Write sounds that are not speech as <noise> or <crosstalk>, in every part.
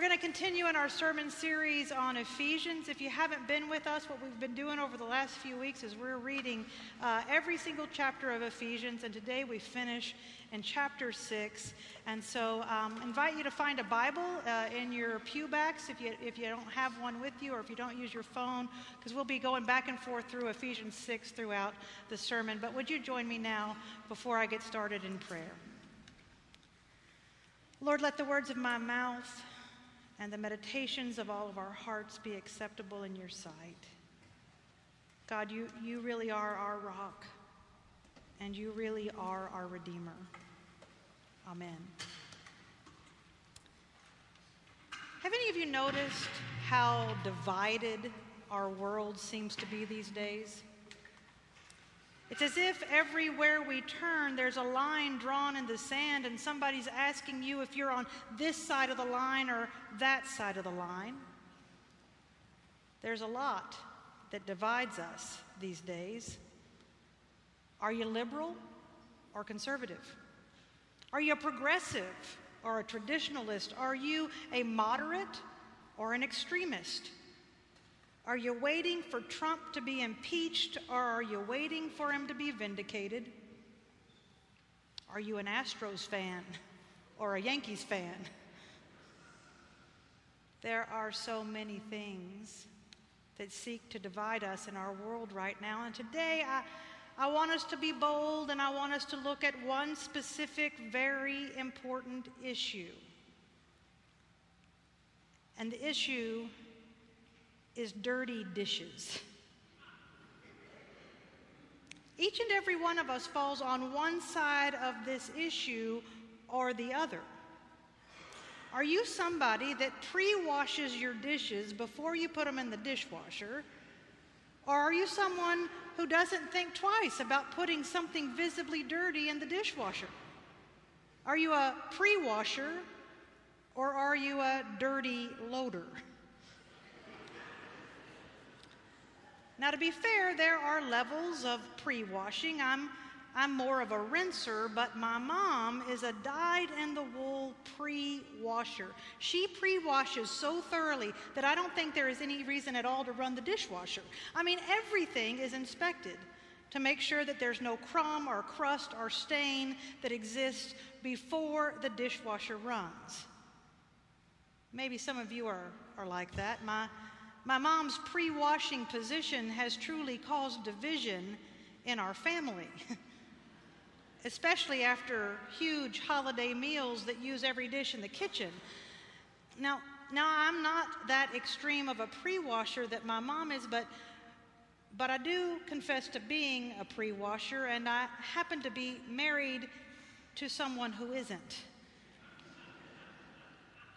We're going to continue in our sermon series on Ephesians. If you haven't been with us, what we've been doing over the last few weeks is we're reading uh, every single chapter of Ephesians, and today we finish in chapter 6. And so um, invite you to find a Bible uh, in your pew backs if you, if you don't have one with you or if you don't use your phone, because we'll be going back and forth through Ephesians 6 throughout the sermon. But would you join me now before I get started in prayer? Lord, let the words of my mouth and the meditations of all of our hearts be acceptable in your sight. God, you, you really are our rock, and you really are our Redeemer. Amen. Have any of you noticed how divided our world seems to be these days? It's as if everywhere we turn, there's a line drawn in the sand, and somebody's asking you if you're on this side of the line or that side of the line. There's a lot that divides us these days. Are you liberal or conservative? Are you a progressive or a traditionalist? Are you a moderate or an extremist? Are you waiting for Trump to be impeached or are you waiting for him to be vindicated? Are you an Astros fan or a Yankees fan? There are so many things that seek to divide us in our world right now. And today, I, I want us to be bold and I want us to look at one specific, very important issue. And the issue is dirty dishes. Each and every one of us falls on one side of this issue or the other. Are you somebody that pre washes your dishes before you put them in the dishwasher? Or are you someone who doesn't think twice about putting something visibly dirty in the dishwasher? Are you a pre washer or are you a dirty loader? <laughs> Now, to be fair, there are levels of pre washing. I'm, I'm more of a rinser, but my mom is a dyed in the wool pre washer. She pre washes so thoroughly that I don't think there is any reason at all to run the dishwasher. I mean, everything is inspected to make sure that there's no crumb or crust or stain that exists before the dishwasher runs. Maybe some of you are, are like that. My my mom's pre washing position has truly caused division in our family, <laughs> especially after huge holiday meals that use every dish in the kitchen. Now, now I'm not that extreme of a pre washer that my mom is, but, but I do confess to being a pre washer, and I happen to be married to someone who isn't.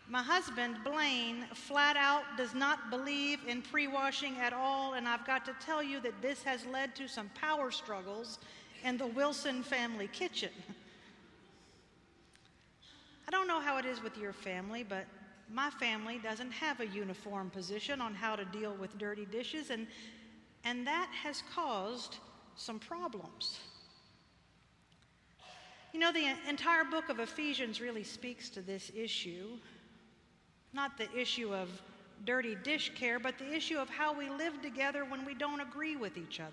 My husband, Blaine, flat out does not believe in pre washing at all, and I've got to tell you that this has led to some power struggles in the Wilson family kitchen. I don't know how it is with your family, but my family doesn't have a uniform position on how to deal with dirty dishes, and, and that has caused some problems. You know, the entire book of Ephesians really speaks to this issue not the issue of dirty dish care, but the issue of how we live together when we don't agree with each other.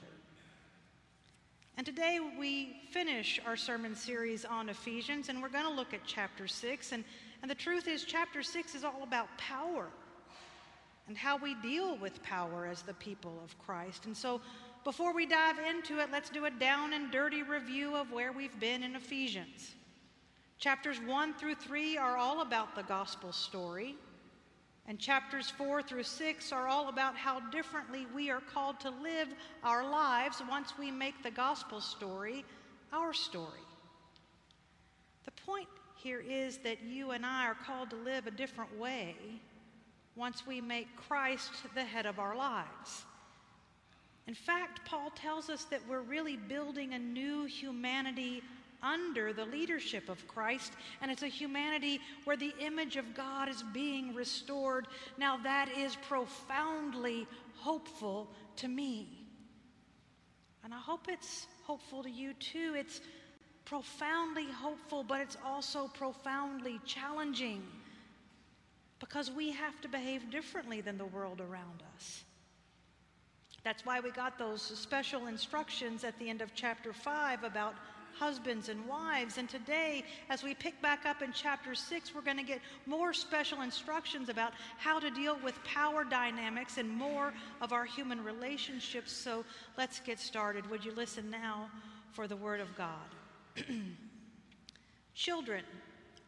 And today we finish our sermon series on Ephesians, and we're going to look at chapter 6. And, and the truth is, chapter 6 is all about power and how we deal with power as the people of Christ. And so before we dive into it, let's do a down and dirty review of where we've been in Ephesians. Chapters 1 through 3 are all about the gospel story. And chapters 4 through 6 are all about how differently we are called to live our lives once we make the gospel story our story. The point here is that you and I are called to live a different way once we make Christ the head of our lives. In fact, Paul tells us that we're really building a new humanity under the leadership of Christ, and it's a humanity where the image of God is being restored. Now, that is profoundly hopeful to me. And I hope it's hopeful to you too. It's profoundly hopeful, but it's also profoundly challenging. because we have to behave differently than the world around us. That's why we got those special instructions at the end of chapter 5 about husbands and wives. And today, as we pick back up in chapter 6, we're going to get more special instructions about how to deal with power dynamics and more of our human relationships. So let's get started. Would you listen now for the Word of God? <clears throat> Children,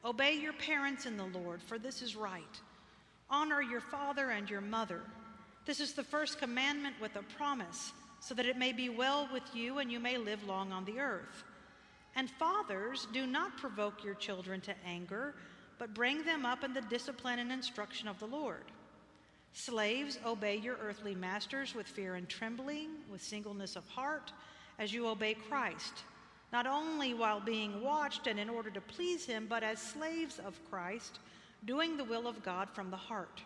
obey your parents in the Lord, for this is right. Honor your father and your mother. This is the first commandment with a promise, so that it may be well with you and you may live long on the earth. And fathers, do not provoke your children to anger, but bring them up in the discipline and instruction of the Lord. Slaves, obey your earthly masters with fear and trembling, with singleness of heart, as you obey Christ, not only while being watched and in order to please him, but as slaves of Christ, doing the will of God from the heart.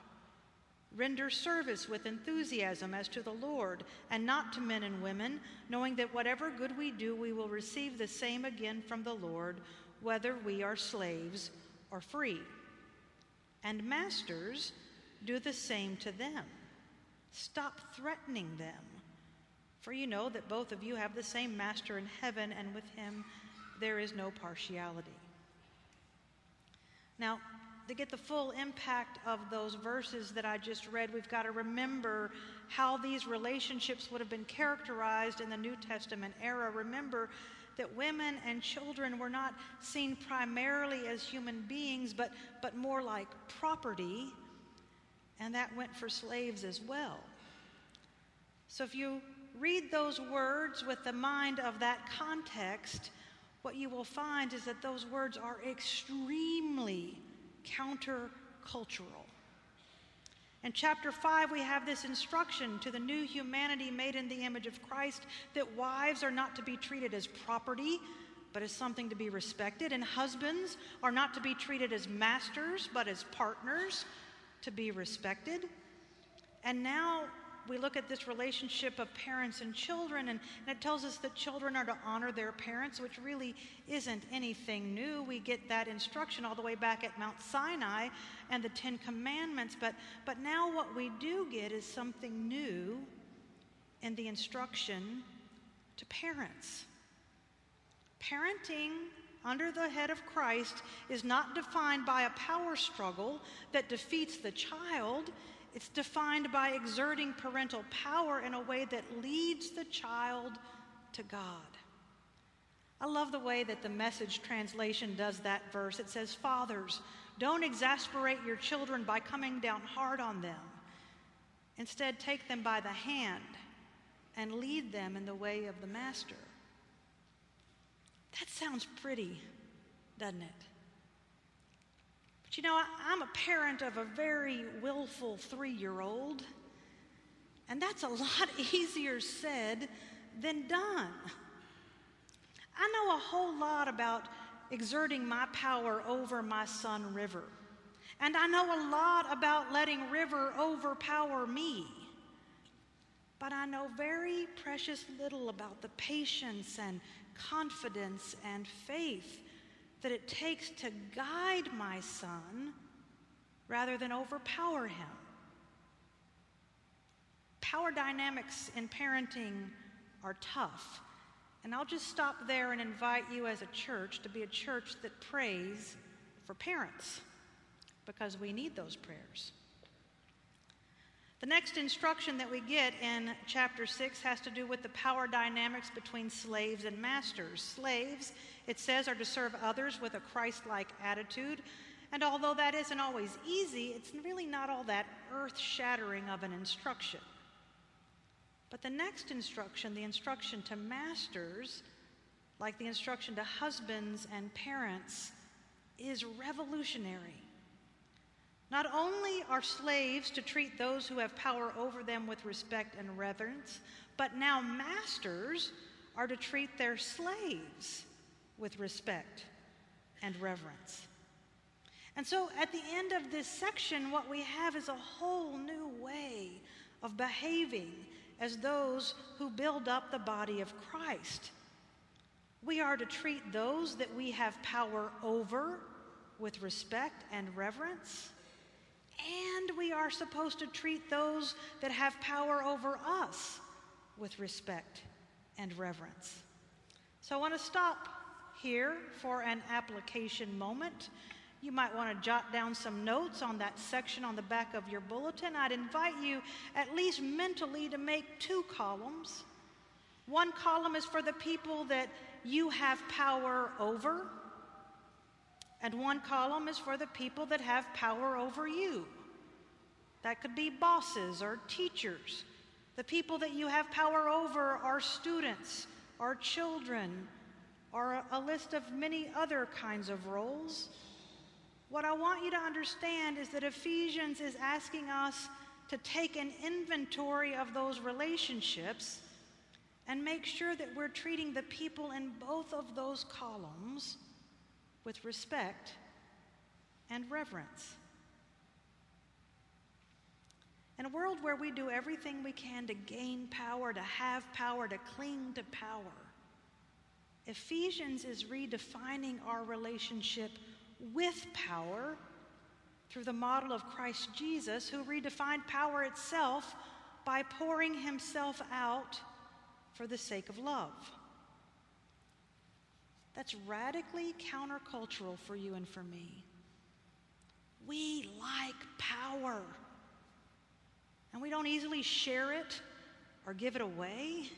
Render service with enthusiasm as to the Lord, and not to men and women, knowing that whatever good we do, we will receive the same again from the Lord, whether we are slaves or free. And masters, do the same to them. Stop threatening them, for you know that both of you have the same master in heaven, and with him there is no partiality. Now, to get the full impact of those verses that I just read, we've got to remember how these relationships would have been characterized in the New Testament era. Remember that women and children were not seen primarily as human beings, but, but more like property, and that went for slaves as well. So if you read those words with the mind of that context, what you will find is that those words are extremely countercultural. In chapter 5, we have this instruction to the new humanity made in the image of Christ that wives are not to be treated as property, but as something to be respected, and husbands are not to be treated as masters, but as partners to be respected. And now we look at this relationship of parents and children, and, and, it tells us that children are to honor their parents, which really isn't anything new. We get that instruction all the way back at Mount Sinai and the Ten Commandments, but, but now what we do get is something new in the instruction to parents. Parenting under the head of Christ is not defined by a power struggle that defeats the child. It's defined by exerting parental power in a way that leads the child to God. I love the way that the message translation does that verse. It says, Fathers, don't exasperate your children by coming down hard on them. Instead, take them by the hand and lead them in the way of the Master. That sounds pretty, doesn't it? You know, I, am a parent of a very willful three year old, and that's a <laughs> lot easier said than done. I know a whole lot about exerting my power over my son, River. And I know a lot about letting River overpower me. But I know very precious little about the patience and confidence and faith that it takes to guide my son rather than overpower him. Power dynamics in parenting are tough. And I'll just stop there and invite you as a church to be a church that prays for parents because we need those prayers. The next instruction that we get in chapter 6 has to do with the power dynamics between slaves and masters. Slaves it says, are to serve others with a Christ like attitude. And although that isn't always easy, it's really not all that earth shattering of an instruction. But the next instruction, the instruction to masters, like the instruction to husbands and parents, is revolutionary. Not only are slaves to treat those who have power over them with respect and reverence, but now masters are to treat their slaves with respect and reverence. And so at the end of this section, what we have is a whole new way of behaving as those who build up the body of Christ. We are to treat those that we have power over with respect and reverence, and we are supposed to treat those that have power over us with respect and reverence. So I want to stop here for an application moment. You might want to jot down some notes on that section on the back of your bulletin. I'd invite you, at least mentally, to make two columns. One column is for the people that you have power over, and one column is for the people that have power over you. That could be bosses or teachers. The people that you have power over are students, are children, or a list of many other kinds of roles. What I want you to understand is that Ephesians is asking us to take an inventory of those relationships and make sure that we're treating the people in both of those columns with respect and reverence. In a world where we do everything we can to gain power, to have power, to cling to power, Ephesians is redefining our relationship with power through the model of Christ Jesus, who redefined power itself by pouring himself out for the sake of love. That's radically countercultural for you and for me. We like power, and we don't easily share it or give it away.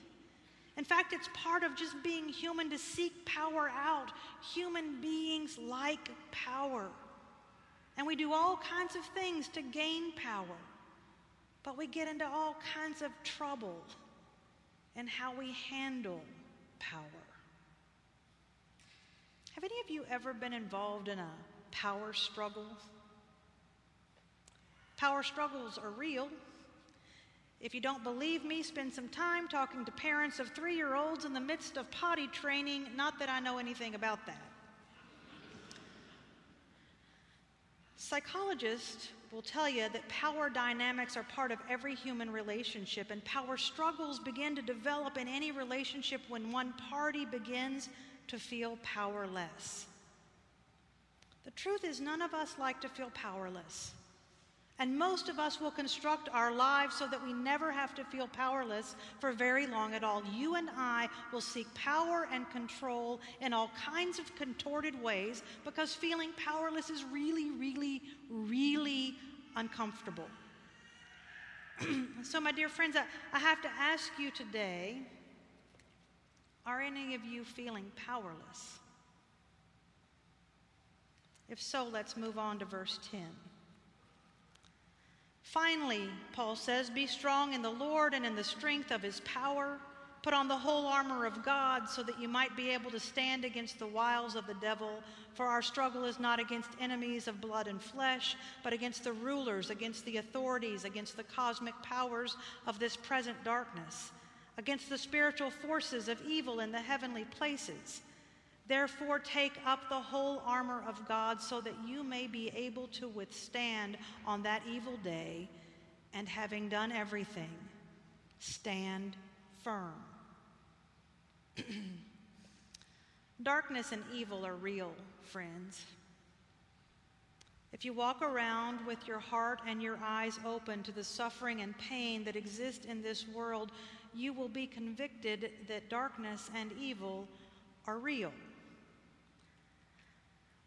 In fact, it's part of just being human to seek power out. Human beings like power. And we do all kinds of things to gain power. But we get into all kinds of trouble in how we handle power. Have any of you ever been involved in a power struggle? Power struggles are real. If you don't believe me, spend some time talking to parents of three year olds in the midst of potty training. Not that I know anything about that. Psychologists will tell you that power dynamics are part of every human relationship, and power struggles begin to develop in any relationship when one party begins to feel powerless. The truth is, none of us like to feel powerless. And most of us will construct our lives so that we never have to feel powerless for very long at all. You and I will seek power and control in all kinds of contorted ways because feeling powerless is really, really, really uncomfortable. <clears throat> so, my dear friends, I, I have to ask you today are any of you feeling powerless? If so, let's move on to verse 10. Finally, Paul says, Be strong in the Lord and in the strength of his power. Put on the whole armor of God so that you might be able to stand against the wiles of the devil. For our struggle is not against enemies of blood and flesh, but against the rulers, against the authorities, against the cosmic powers of this present darkness, against the spiritual forces of evil in the heavenly places. Therefore, take up the whole armor of God so that you may be able to withstand on that evil day, and having done everything, stand firm. <clears throat> Darkness and evil are real, friends. If you walk around with your heart and your eyes open to the suffering and pain that exist in this world, you will be convicted that darkness and evil are real.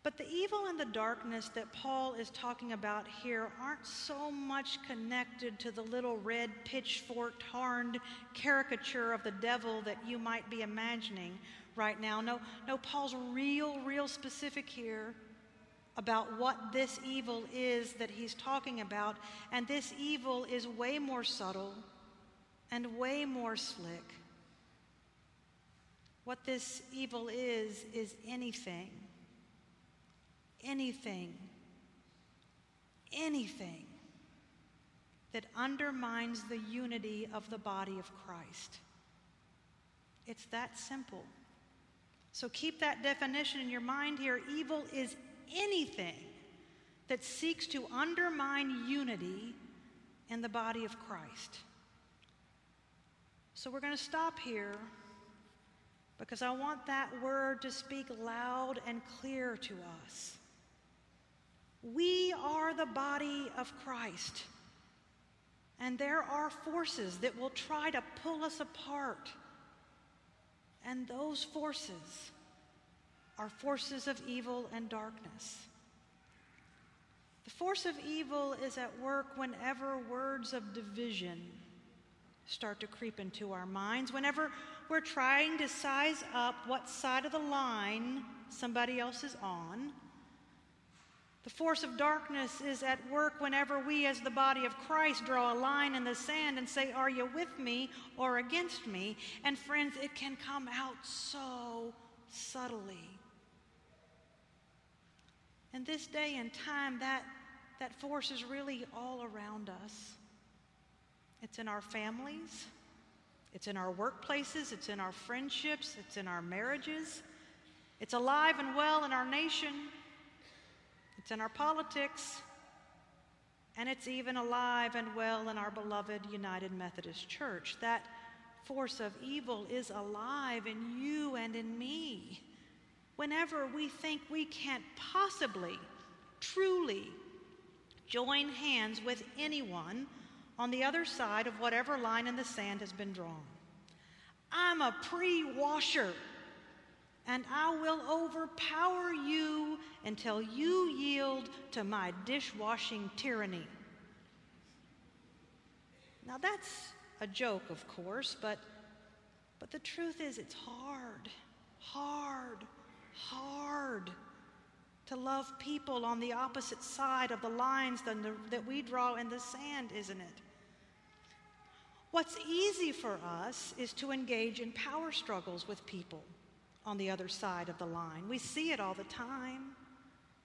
But the evil and the darkness that Paul is talking about here aren't so much connected to the little red pitchfork horned caricature of the devil that you might be imagining right now. No, no, Paul's real, real specific here about what this evil is that he's talking about. And this evil is way more subtle and way more slick. What this evil is, is anything anything, anything that undermines the unity of the body of Christ. It's that simple. So keep that definition in your mind here. Evil is anything that seeks to undermine unity in the body of Christ. So we're going to stop here because I want that word to speak loud and clear to us. We are the body of Christ. And there are forces that will try to pull us apart. And those forces are forces of evil and darkness. The force of evil is at work whenever words of division start to creep into our minds, whenever we're trying to size up what side of the line somebody else is on. The force of darkness is at work whenever we, as the body of Christ, draw a line in the sand and say, Are you with me or against me? And friends, it can come out so subtly. In this day and time, that, that force is really all around us. It's in our families, it's in our workplaces, it's in our friendships, it's in our marriages, it's alive and well in our nation, it's in our politics, and it's even alive and well in our beloved United Methodist Church. That force of evil is alive in you and in me. Whenever we think we can't possibly, truly join hands with anyone on the other side of whatever line in the sand has been drawn. I'm a pre washer, and I will overpower you until you yield to my dishwashing tyranny. Now, that's a joke, of course, but, but the truth is, it's hard, hard, hard to love people on the opposite side of the lines that we draw in the sand, isn't it? What's easy for us is to engage in power struggles with people on the other side of the line. We see it all the time.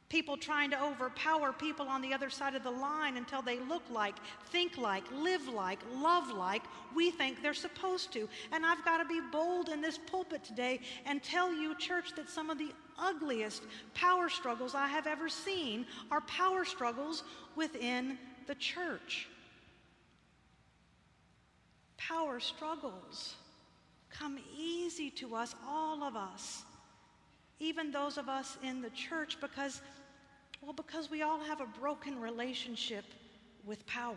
People trying to overpower people on the other side of the line until they look like, think like, live like, love like we think they're supposed to. And I've got to be bold in this pulpit today and tell you, church, that some of the ugliest power struggles I have ever seen are power struggles within the church power struggles come easy to us, all of us, even those of us in the church, because, well, because we all have a broken relationship with power.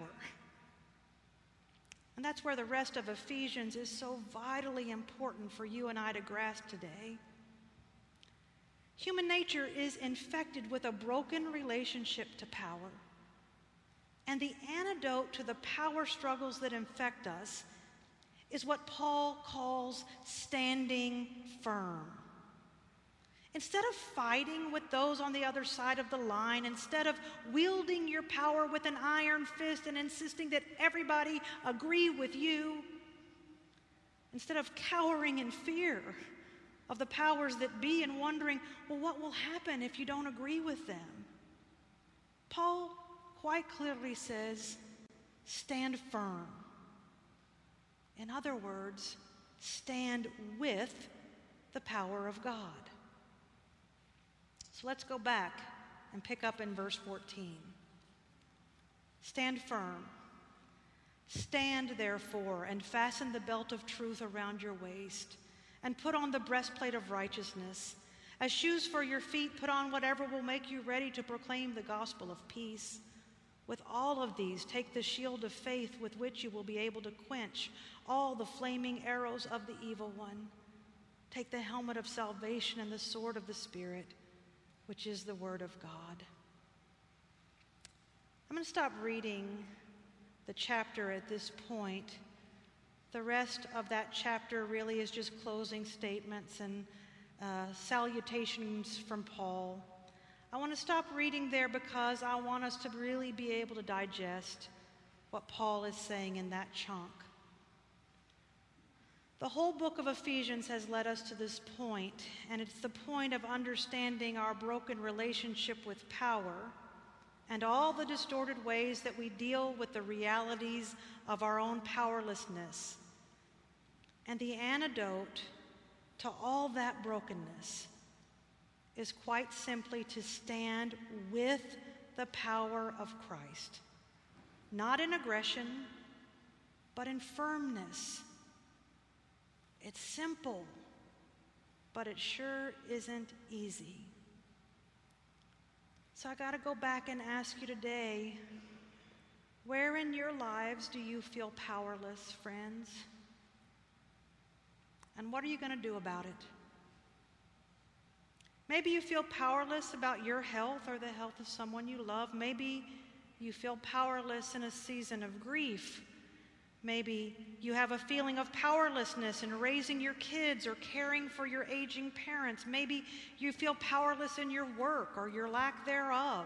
And that's where the rest of Ephesians is so vitally important for you and I to grasp today. Human nature is infected with a broken relationship to power. And the antidote to the power struggles that infect us is what Paul calls standing firm. Instead of fighting with those on the other side of the line, instead of wielding your power with an iron fist and insisting that everybody agree with you, instead of cowering in fear of the powers that be and wondering, well, what will happen if you don't agree with them? Paul quite clearly says, stand firm. In other words, stand with the power of God. So let's go back and pick up in verse 14. Stand firm. Stand, therefore, and fasten the belt of truth around your waist, and put on the breastplate of righteousness. As shoes for your feet, put on whatever will make you ready to proclaim the gospel of peace. With all of these, take the shield of faith with which you will be able to quench all the flaming arrows of the evil one. Take the helmet of salvation and the sword of the Spirit, which is the Word of God. I'm going to stop reading the chapter at this point. The rest of that chapter really is just closing statements and uh, salutations from Paul. I want to stop reading there because I want us to really be able to digest what Paul is saying in that chunk. The whole book of Ephesians has led us to this point, and it's the point of understanding our broken relationship with power and all the distorted ways that we deal with the realities of our own powerlessness. And the antidote to all that brokenness is quite simply to stand with the power of Christ, not in aggression, but in firmness it's simple, but it sure isn't easy. So I got to go back and ask you today where in your lives do you feel powerless, friends? And what are you going to do about it? Maybe you feel powerless about your health or the health of someone you love. Maybe you feel powerless in a season of grief. Maybe you have a feeling of powerlessness in raising your kids or caring for your aging parents. Maybe you feel powerless in your work or your lack thereof.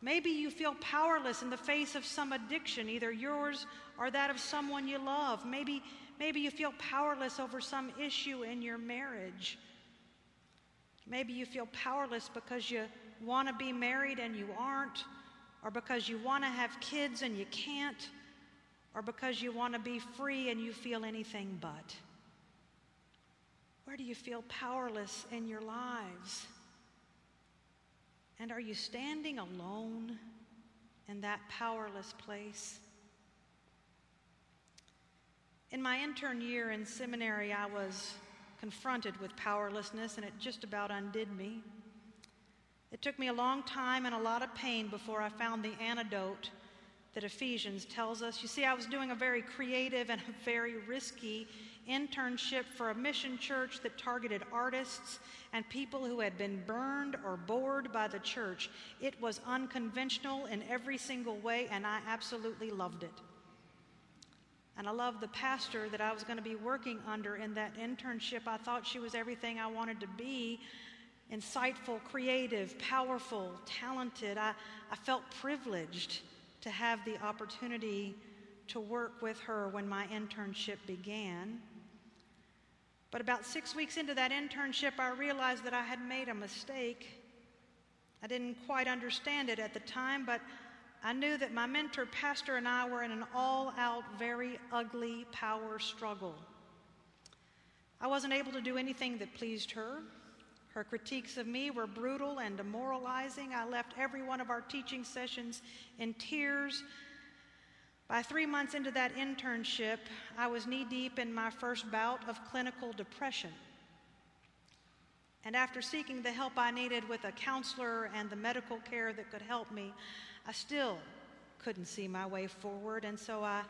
Maybe you feel powerless in the face of some addiction, either yours or that of someone you love. Maybe, maybe you feel powerless over some issue in your marriage. Maybe you feel powerless because you want to be married and you aren't, or because you want to have kids and you can't, or because you want to be free and you feel anything but. Where do you feel powerless in your lives? And are you standing alone in that powerless place? In my intern year in seminary, I was confronted with powerlessness, and it just about undid me. It took me a long time and a lot of pain before I found the antidote that Ephesians tells us. You see, I was doing a very creative and a very risky internship for a mission church that targeted artists and people who had been burned or bored by the church. It was unconventional in every single way, and I absolutely loved it. And I loved the pastor that I was going to be working under in that internship. I thought she was everything I wanted to be insightful, creative, powerful, talented. I, I felt privileged to have the opportunity to work with her when my internship began. But about six weeks into that internship, I realized that I had made a mistake. I didn't quite understand it at the time, but I knew that my mentor, pastor, and I were in an all out, very ugly power struggle. I wasn't able to do anything that pleased her. Her critiques of me were brutal and demoralizing. I left every one of our teaching sessions in tears. By three months into that internship, I was knee deep in my first bout of clinical depression. And after seeking the help I needed with a counselor and the medical care that could help me, I still couldn't see my way forward, and so I,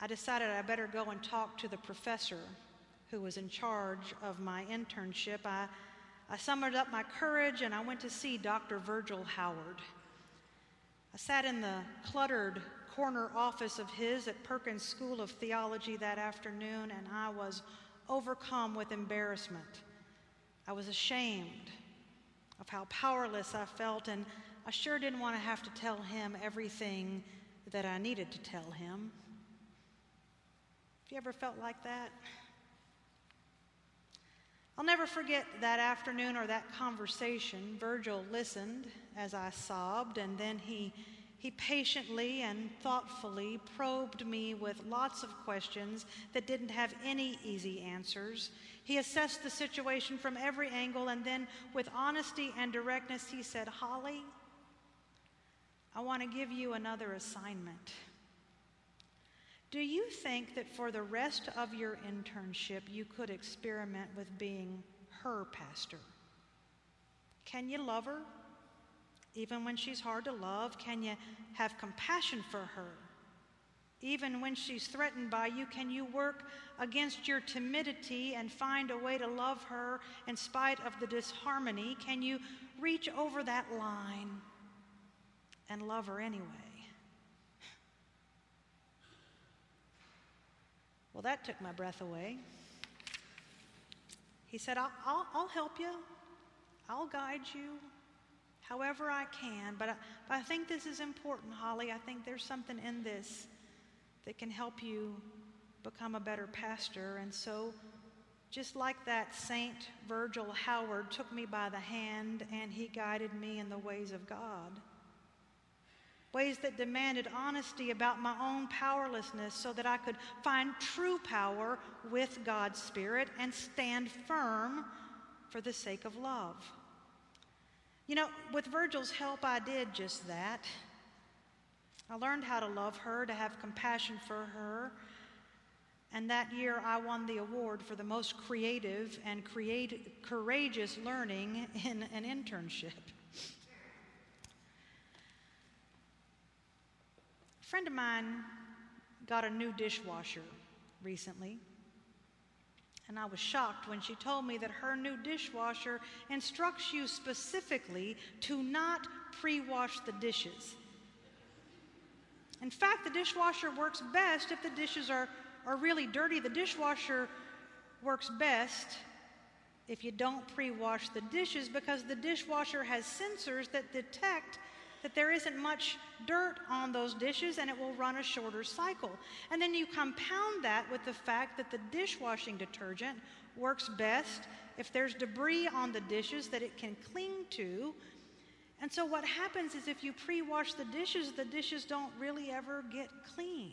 I decided I better go and talk to the professor who was in charge of my internship. I, I summoned up my courage and I went to see Dr. Virgil Howard. I sat in the cluttered corner office of his at Perkins School of Theology that afternoon, and I was overcome with embarrassment. I was ashamed of how powerless I felt, and I sure didn't want to have to tell him everything that I needed to tell him. Have you ever felt like that? I'll never forget that afternoon or that conversation. Virgil listened as I sobbed, and then he, he patiently and thoughtfully probed me with lots of questions that didn't have any easy answers. He assessed the situation from every angle, and then, with honesty and directness, he said, Holly, I want to give you another assignment. Do you think that for the rest of your internship you could experiment with being her pastor? Can you love her? Even when she's hard to love, can you have compassion for her? Even when she's threatened by you, can you work against your timidity and find a way to love her in spite of the disharmony? Can you reach over that line and love her anyway. Well, that took my breath away. He said, I'll, I'll, I'll help you, I'll guide you however I can. But I, but I think this is important, Holly. I think there's something in this that can help you become a better pastor. And so, just like that, Saint Virgil Howard took me by the hand and he guided me in the ways of God ways that demanded honesty about my own powerlessness so that I could find true power with God's Spirit and stand firm for the sake of love. You know, with Virgil's help, I did just that. I learned how to love her, to have compassion for her. And that year, I won the award for the most creative and create, courageous learning in an internship. Friend of mine got a new dishwasher recently. And I was shocked when she told me that her new dishwasher instructs you specifically to not pre wash the dishes. In fact, the dishwasher works best if the dishes are, are really dirty. The dishwasher works best if you don't pre wash the dishes because the dishwasher has sensors that detect that there isn't much dirt on those dishes and it will run a shorter cycle. And then you compound that with the fact that the dishwashing detergent works best if there's debris on the dishes that it can cling to. And so what happens is if you pre wash the dishes, the dishes don't really ever get clean.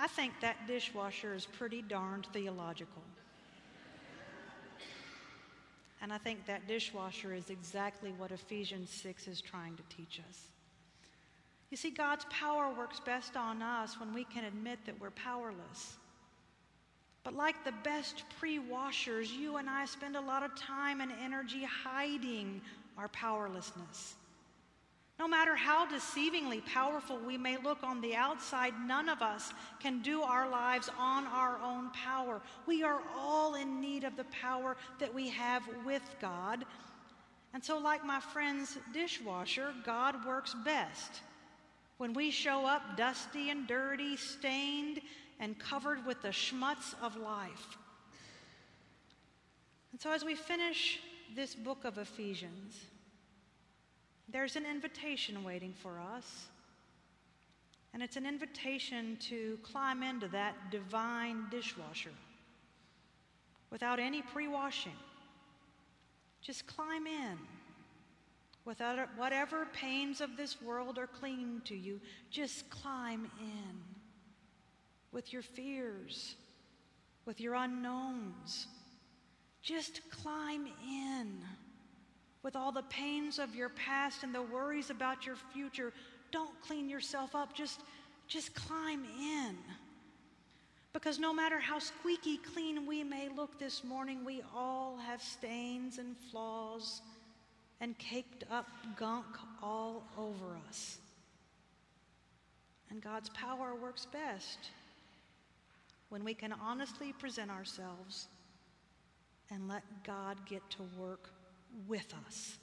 I think that dishwasher is pretty darned theological. And I think that dishwasher is exactly what Ephesians 6 is trying to teach us. You see, God's power works best on us when we can admit that we're powerless. But like the best pre washers, you and I spend a lot of time and energy hiding our powerlessness. No matter how deceivingly powerful we may look on the outside, none of us can do our lives on our own power. We are all in need of the power that we have with God. And so, like my friend's dishwasher, God works best when we show up dusty and dirty, stained, and covered with the schmutz of life. And so, as we finish this book of Ephesians, there's an invitation waiting for us. And it's an invitation to climb into that divine dishwasher without any pre washing. Just climb in. Without whatever pains of this world are clinging to you, just climb in with your fears, with your unknowns. Just climb in with all the pains of your past and the worries about your future, don't clean yourself up. Just, just climb in. Because no matter how squeaky clean we may look this morning, we all have stains and flaws and caked up gunk all over us. And God's power works best when we can honestly present ourselves and let God get to work with us.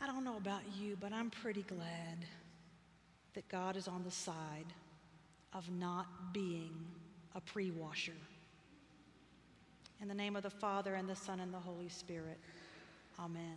I don't know about you, but I'm pretty glad that God is on the side of not being a pre washer. In the name of the Father, and the Son, and the Holy Spirit, amen.